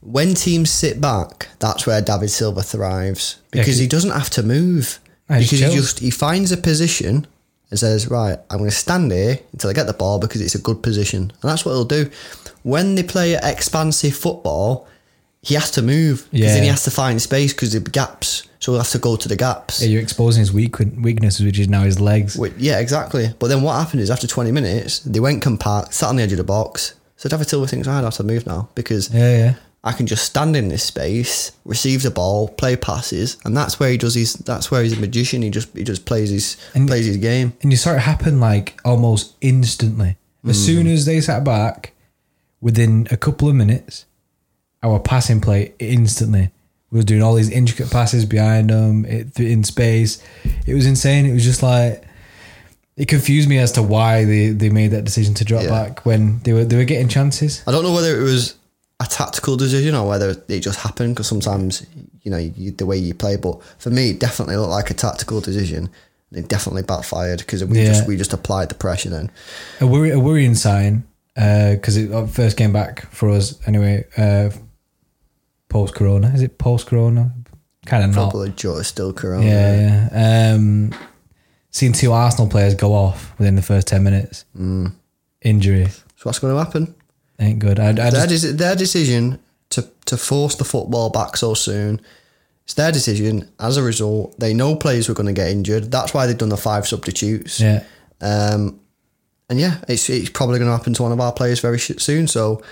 when teams sit back, that's where David Silva thrives because 'cause- he doesn't have to move. Ah, because he just he finds a position and says, "Right, I'm going to stand here until I get the ball because it's a good position," and that's what he'll do. When they play expansive football, he has to move because then he has to find space because the gaps. So he'll have to go to the gaps. Yeah, you're exposing his weak weaknesses, which is now his legs. Yeah, exactly. But then what happened is after 20 minutes, they went compact, sat on the edge of the box. So David Silva thinks, "Oh, I have to move now because Yeah, yeah. I can just stand in this space, receive the ball, play passes, and that's where he does his. That's where he's a magician. He just he just plays his And- plays his game. And you saw it happen like almost instantly. As Mm. soon as they sat back, within a couple of minutes, our passing play instantly. We were doing all these intricate passes behind them it, in space. It was insane. It was just like it confused me as to why they, they made that decision to drop Yeah. back when they were they were getting chances. I don't know whether it was a tactical decision or whether it just happened because sometimes you know you, the way you play. But for me, it definitely looked like a tactical decision. It definitely backfired because we Yeah. just we just applied the pressure then. A, worry, a worrying sign because it uh, first came back for us anyway. Uh, post Corona, is it post Corona? Kind of not. Probably Joe still Corona. Yeah, yeah. Um, seeing two Arsenal players go off within the first ten minutes, Mm. injury So what's going to happen? ain't good. I, I their, just, their decision to, to force the football back so soon. It's their decision. As a result, they know players were going to get injured. That's why they've done the five substitutes. yeah, Um, and yeah, it's, it's probably going to happen to one of our players very soon. So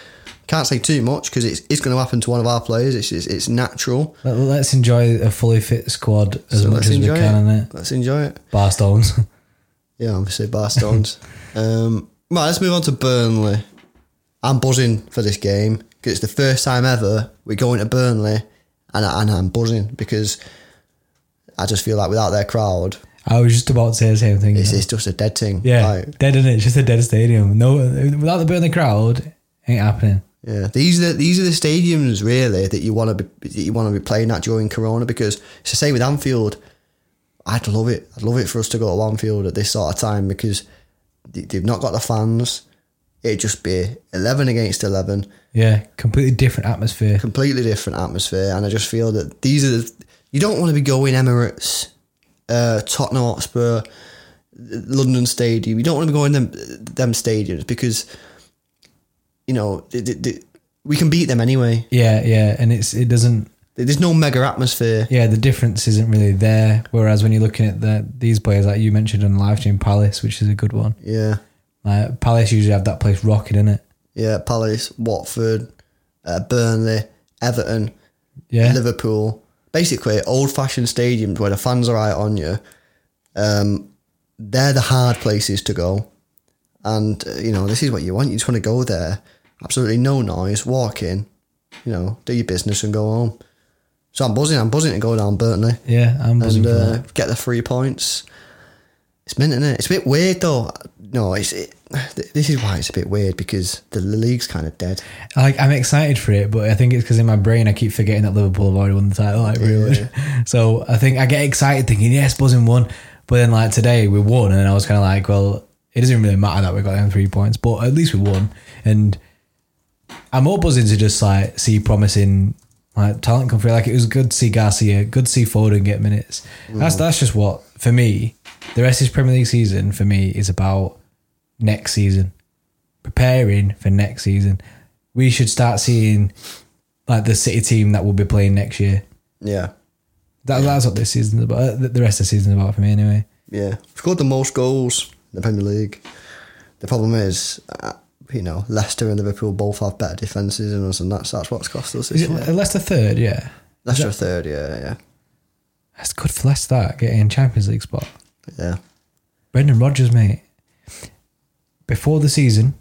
can't say too much because it's, it's going to happen to one of our players. It's, it's, it's natural. Let, let's enjoy a fully fit squad as So much as we can. it. Innit? Let's enjoy it. Bar stones. *laughs* Yeah, obviously Barstones. *laughs* um, right, let's move on to Burnley. I'm buzzing for this game because it's the first time ever we're going to Burnley, and, I, and I'm buzzing because I just feel like without their crowd, I was just about to say the same thing. it's, it's just a dead thing. yeah, Like, dead in it. It's just a dead stadium. No, without the Burnley crowd, ain't happening. Yeah. These are the, these are the stadiums really that you want to be that you want to be playing at during Corona because it's the same with Anfield. I'd love it. I'd love it for us to go to Anfield at this sort of time because they- they've not got the fans. It'd just be eleven against eleven. Yeah, completely different atmosphere. completely different atmosphere, and I just feel that these are the, you don't want to be going Emirates, uh, Tottenham Hotspur, London Stadium. You don't want to be going them them stadiums because you know we can beat them anyway. Yeah, yeah, and it's it doesn't. There's no mega atmosphere. Yeah, the difference isn't really there. Whereas when you're looking at the these players, like you mentioned on live stream, Palace, which is a good one. Yeah, Like Palace usually have that place rocking in it. yeah. Palace, Watford, uh, Burnley, Everton, Yeah, Liverpool. Basically, old fashioned stadiums where the fans are right on you. Um, they're the hard places to go. And, uh, you know, this is what you want. You just want to go there. Absolutely no noise, walk in, you know, do your business and go home. So I'm buzzing. I'm buzzing to go down Burnley yeah, I'm buzzing and uh, get the three points. It's mint, is it? It's a bit weird, though. No, it's it, this is why it's a bit weird because the league's kind of dead. Like I'm excited for it, but I think it's because in my brain I keep forgetting that Liverpool have already won the title. Like really, *laughs* so I think I get excited thinking yes, buzzing won, but then like today we won, and I was kind of like, well, it doesn't really matter that we got them three points, but at least we won, and I'm more buzzing to just like see promising like talent come through. Like it was good to see Garcia, good to see Foden get minutes. That's that's just what for me. The rest of this Premier League season for me is about next season, preparing for next season. We should start seeing like the City team that will be playing next year. Yeah. That, That's what this season's about. Uh, The the rest of the season's about for me anyway. Yeah, scored the most goals in the Premier League. The problem is, uh, you know, Leicester and Liverpool both have better defences than us, and that's that's what's cost us this Is it year. Leicester third? Yeah, Leicester third, yeah, yeah, that's good for Leicester that getting Champions League spot. yeah. Brendan Rodgers, mate. Before the season,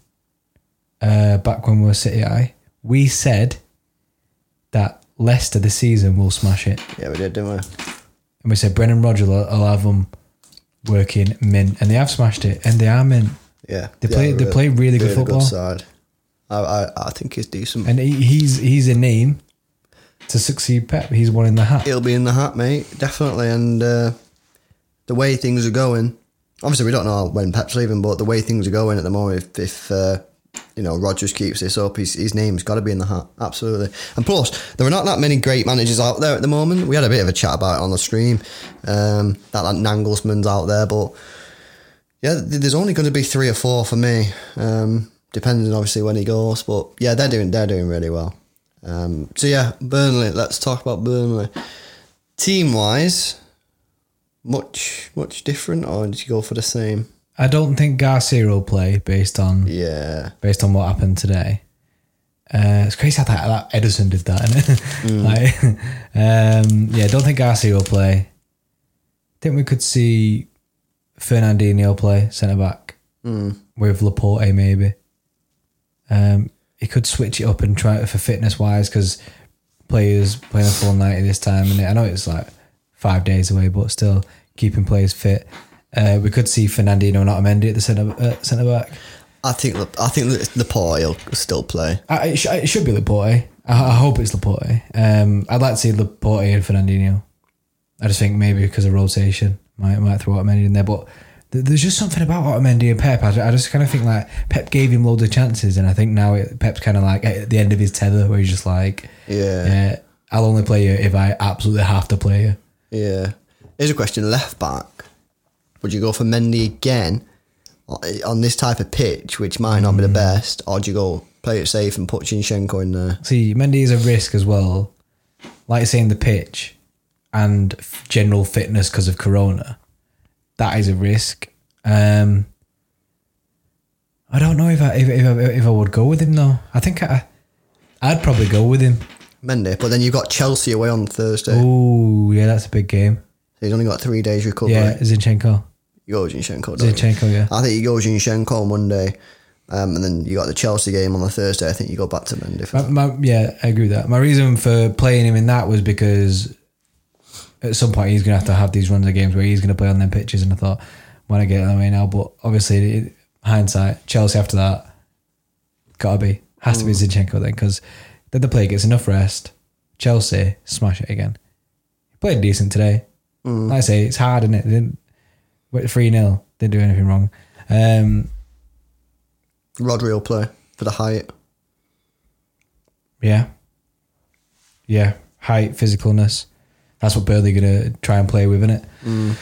uh, back when we were City Eye, we said that Leicester this season will smash it. Yeah, we did, didn't we? And we said Brendan Rodgers will, will have them working mint. And they have smashed it. And they are mint. Yeah, They yeah, play- they play really good football. Good side. I, I, I think he's decent. And he, he's he's a name to succeed Pep. He's one in the hat. He'll be in the hat, mate, definitely. And uh, the way things are going, obviously we don't know when Pep's leaving, but the way things are going at the moment, if, if uh, you know Rodgers keeps this up, his, his name's got to be in the hat, absolutely. And plus, there are not that many great managers out there at the moment. We had a bit of a chat about it on the stream. Um, that like Nagelsmann's out there, but yeah, there's only going to be three or four for me, um, depending obviously when he goes. But yeah, they're doing they're doing really well. Um, so yeah, Burnley. Let's talk about Burnley. Team wise, much much different, or did you go for the same? I don't think Garcia will play based on Yeah, based on what happened today. Uh, it's crazy how that, that Ederson did that. Isn't it? *laughs* like, *laughs* um, yeah, don't think Garcia will play. think we could see Fernandinho play centre back with Laporte maybe. Um, he could switch it up and try it for fitness wise because players playing a full ninety this time, and I know it's like five days away, but still keeping players fit. Uh, we could see Fernandinho not Mendy at the centre uh, centre back. I think I think the, the will still play. I, it, sh- it should be Laporte. I, I hope it's Laporte. Um, I'd like to see Laporte and Fernandinho. I just think maybe because of rotation, might might throw Otamendi in there. But th- there's just something about Otamendi and Pep. I, I just kind of think like Pep gave him loads of chances, and I think now it, Pep's kind of like at the end of his tether, where he's just like, Yeah. yeah, I'll only play you if I absolutely have to play you. Yeah. Here's a question: left back. Would you go for Mendy again on this type of pitch, which might not be the mm. best, or do you go play it safe and put Zinchenko in there? See, Mendy is a risk as well. Like saying the pitch and general fitness because of Corona, that is a risk. Um, I don't know if I if, if, I, if I would go with him though. I think I, I'd probably go with him. Monday, but then you've got Chelsea away on Thursday. Oh yeah, that's a big game. So he's only got three days recovery. Yeah, Zinchenko. You go Zinchenko. don't you? Zinchenko, yeah. I think you go Zinchenko on Monday, um, and then you got the Chelsea game on the Thursday. I think you go back to Mendy. For My, my, yeah, I agree with that. My reason for playing him in that was because at some point he's going to have to have these runs of games where he's going to play on them pitches, and I thought, why not get it way now? But obviously, it, hindsight, Chelsea after that, gotta be has to be Zinchenko then because then the player gets enough rest. Chelsea smash it again. He played decent today. Like I say, it's hard, and it? Didn't three 0 Didn't do anything wrong. Um, Rodri will play for the height. Yeah. Yeah. Height, physicalness. That's what Burnley gonna try and play with, isn't it?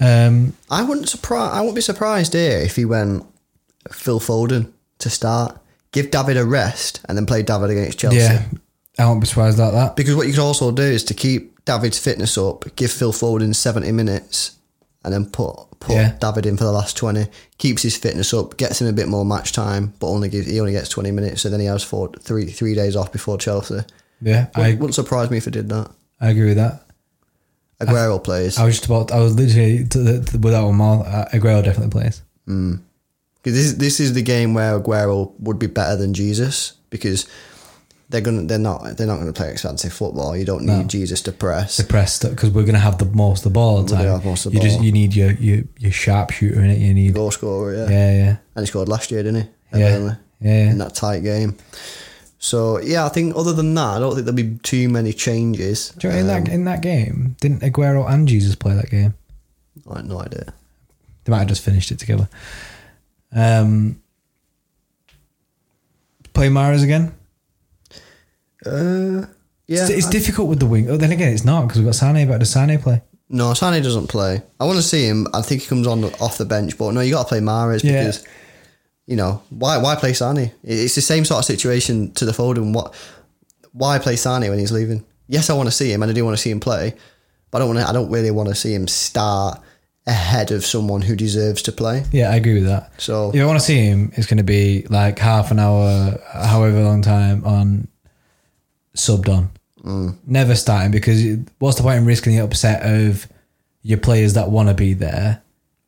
Um, I wouldn't surprise. I wouldn't be surprised here if he went Phil Foden to start. Give David a rest and then play David against Chelsea. yeah. I won't be surprised about that. Because what you could also do is to keep David's fitness up, give Phil Foden 70 minutes and then put put Yeah. David in for the last 20. Keeps his fitness up, gets him a bit more match time, but only gives, he only gets 20 minutes. So then he has four, three, three days off before Chelsea. Yeah, I, I, wouldn't surprise me if he did that. I agree with that. Aguero plays. I was just about, I was literally, to the, to, with that one more, uh, Aguero definitely plays. 'Cause this, this is the game where Aguero would be better than Jesus because they're gonna they're not they're not gonna play expansive football. You don't need No. Jesus to press. The press, because we're going to have the most of the ball all the time. have most of the you just, you need your, your, your sharpshooter in it. You need, Goal scorer, yeah. yeah, yeah. And he scored last year, didn't he? At Yeah. Yeah. In that tight game. So yeah, I think other than that, I don't think there'll be too many changes. Do you know, in Um, that in that game, didn't Aguero and Jesus play that game? I had no idea. They might have just finished it together. Um, play Mahrez again. Uh, yeah. it's, it's I- difficult with the wing. Oh, then again, it's not because we've got Sane. But does Sane play? no, Sane doesn't play. I want to see him. I think he comes on off the bench, but no, you got to play Mahrez Yeah. because you know why? Why play Sane? It's the same sort of situation to the Foden. What? Why play Sane when he's leaving? Yes, I want to see him, and I do want to see him play, but I don't want. To, I don't really want to see him start ahead of someone who deserves to play. Yeah, I agree with that. So If I want to see him, it's going to be like half an hour, however long time on subbed on. Mm. Never starting because what's the point in risking the upset of your players that want to be there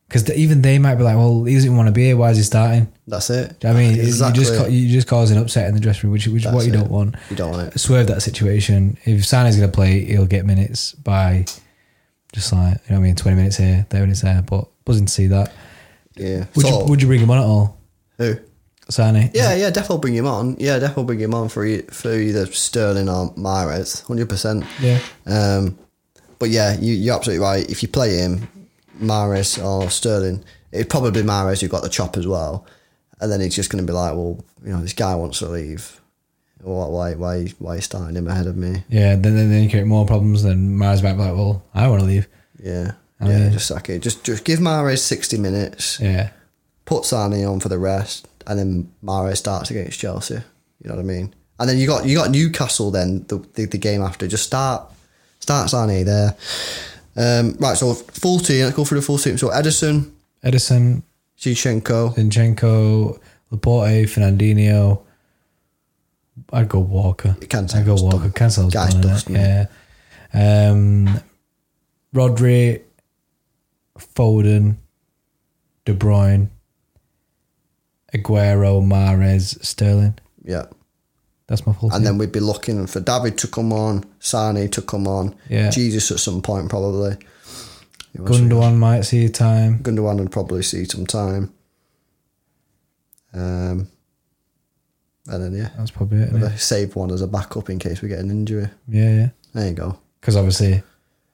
because even they might be like, well, he doesn't want to be here. Why is he starting? That's it. Do you know I mean, exactly. you just you just causing upset in the dressing room, which which is what you it. don't want. You don't want it. Swerve that situation. If Sane's going to play, he'll get minutes by just like you know what I mean, twenty minutes here, thirty minutes there. But buzzing to see that. Yeah. Would so, you would you bring him on at all, who? Sane? Yeah, yeah, definitely bring him on. Yeah, definitely bring him on for for either Sterling or Mahrez, hundred percent. yeah, Um, but yeah, you, you're absolutely right. If you play him, Mahrez or Sterling, it'd probably be Mahrez who got the chop as well, and then it's just going to be like, well, you know, this guy wants to leave. Why, why, why, why are you starting him ahead of me? yeah. Then then, then you create more problems. Then Mahrez might be like, well, I want to leave. Yeah, Oh, yeah, yeah. just sack it. Just, just give Mahrez sixty minutes, Yeah, put Sane on for the rest, and then Mahrez starts against Chelsea. You know what I mean? And then you got you got Newcastle. Then the the, the game after, just start start Sane there. Um, right, so full team. Let's go through the full team. So Ederson, Ederson, Zinchenko, Zinchenko, Laporte, Fernandinho. I'd go Walker. Cancelo's I'd go Walker. done. Cancelo's Guy's dust, yeah. Um, Rodri, Foden, De Bruyne, Aguero, Mahrez, Sterling. yeah. That's my full And team. then we'd be looking for David to come on, Sane to come on, Yeah. Jesus at some point probably. Who else we got? Gundogan might see time. Gundogan would probably see some time. Um, and then yeah, That's probably it. innit? save one as a backup in case we get an injury. Yeah, yeah. There you go. Because obviously,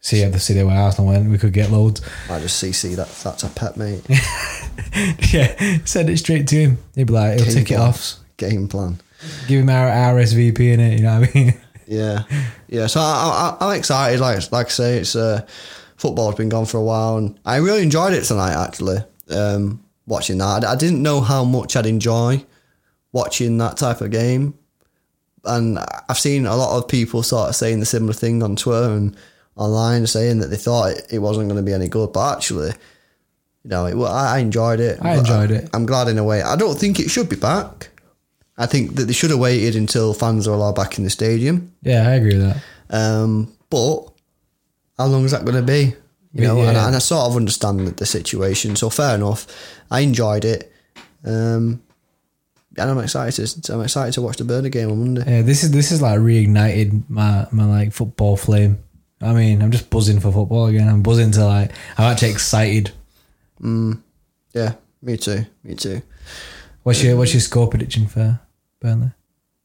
see at the city where Arsenal went, we could get loads. I just CC that that's a pet mate. *laughs* yeah, send it straight to him. He'd be like, he'll Game tick it off. Game plan. Give him our RSVP in it. You know what I mean? Yeah, yeah. So I, I, I'm excited. Like like I say, it's uh, football's been gone for a while, and I really enjoyed it tonight. Actually, um, watching that, I, I didn't know how much I'd enjoy watching that type of game, and I've seen a lot of people sort of saying the similar thing on Twitter and online, saying that they thought it, it wasn't going to be any good, but actually. You know, it, well, I I enjoyed it. I enjoyed it. I'm glad in a way. I don't think it should be back. I think that they should have waited until fans are allowed back in the stadium. Yeah, I agree with that. Um, but how long is that going to be? You Yeah, know, and, yeah. and I sort of understand the, situation. So fair enough. I enjoyed it. Um, and I'm excited. To, I'm excited to watch the Burnley game on Monday. Yeah, this is this is like reignited my my like football flame. I mean, I'm just buzzing for football again. I'm buzzing to like. I'm actually excited. Yeah, me too. Me too. What's your what's your score prediction for Burnley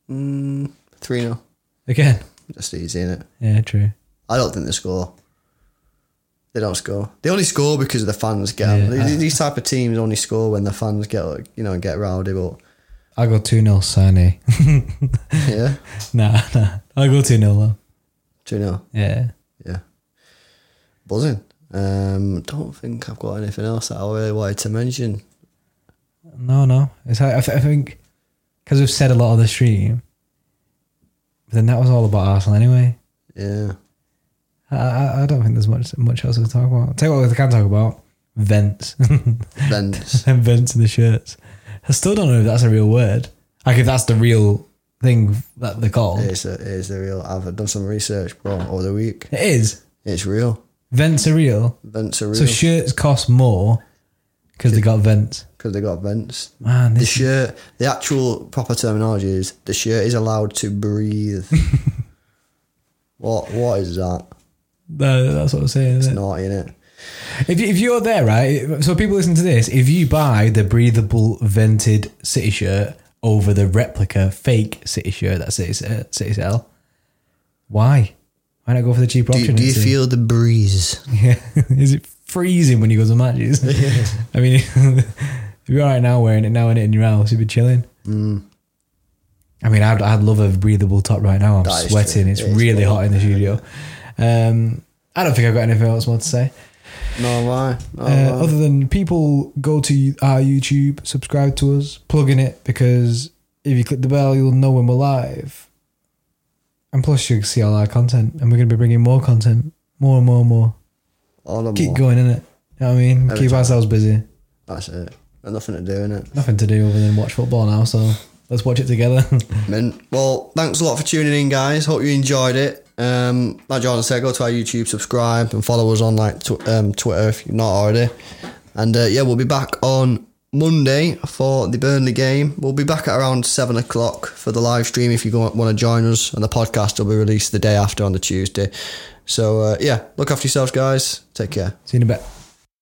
Mm, three 0 again? Just easy, is it? Yeah, true. I don't think they score. They don't score. They only score because of the fans get Yeah, I- These type of teams only score when the fans get, like, you know, get rowdy. But I'll go two 0 Sane. *laughs* yeah, *laughs* nah, nah. I'll go two 0 though. two 0 Yeah. Yeah. Buzzing. Um, don't think I've got anything else that I really wanted to mention. No, no. It's I, I think because we've said a lot of the stream. Then that was all about Arsenal anyway. Yeah. I, I, don't think there's much much else to talk about. tell you what we can talk about: vents, Vents. *laughs* and vents in the shirts. I still don't know if that's a real word. Like if that's the real thing that they're called. It's, a, it's the real. I've done some research, bro, over the week. It is. It's real. Vents are real. Vents are real. So shirts cost more because they got vents. Because they got vents. Man, The shirt, the actual proper terminology is the shirt is allowed to breathe. *laughs* what What is that? that- that's what I'm saying. It's it? naughty, innit? If, you- if you're there, right? So people listen to this. If you buy the breathable vented City shirt over the replica fake City shirt that City, uh, City sell, why? Why not go for the cheaper Do, you- option? do you feel the breeze? *laughs* Yeah. Is it freezing when you go to matches? *laughs* I mean, *laughs* if you're all right now wearing it now and it in your house, you'd be chilling. I mean, I'd, I'd love a breathable top right now. I'm Mm. That sweating. It's It really hot in the studio. Um, I don't think I've got anything else more to say. No why? No Uh, other than people go to our YouTube, subscribe to us, plug in it because if you click the bell, you'll know when we're live. And plus, you can see all our content, and we're going to be bringing more content, more and more and more. All or keep more. going in it. You know what I mean? Every keep time. ourselves busy. That's it. Got nothing to do in it. Nothing to do other than watch football now. So let's watch it together. *laughs* Well, thanks a lot for tuning in, guys. Hope you enjoyed it. Um, like Jordan said, go to our YouTube, subscribe, and follow us on like tw- um, Twitter if you're not already. And uh, yeah, we'll be back on Monday for the Burnley game. We'll be back at around seven o'clock for the live stream if you want to join us, and the podcast will be released the day after on the Tuesday. So, uh, yeah, look after yourselves, guys. Take care. See you in a bit.